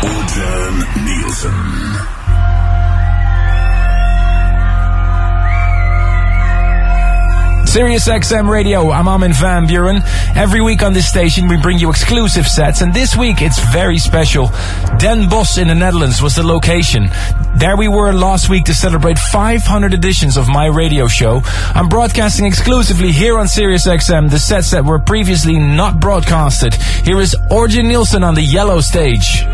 Orjan Nilsen. Sirius XM Radio, I'm Armin van Buuren. Every week on this station we bring you exclusive sets and this week it's very special. Den Bosch in the Netherlands was the location. There we were last week to celebrate 500 editions of my radio show. I'm broadcasting exclusively here on Sirius XM the sets that were previously not broadcasted. Here is Orjan Nilsen on the yellow stage.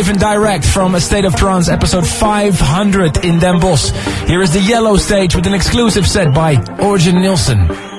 Live and direct from A State of Trance episode 500 in Den Bosch. Here is the yellow stage with an exclusive set by Orjan Nilsen.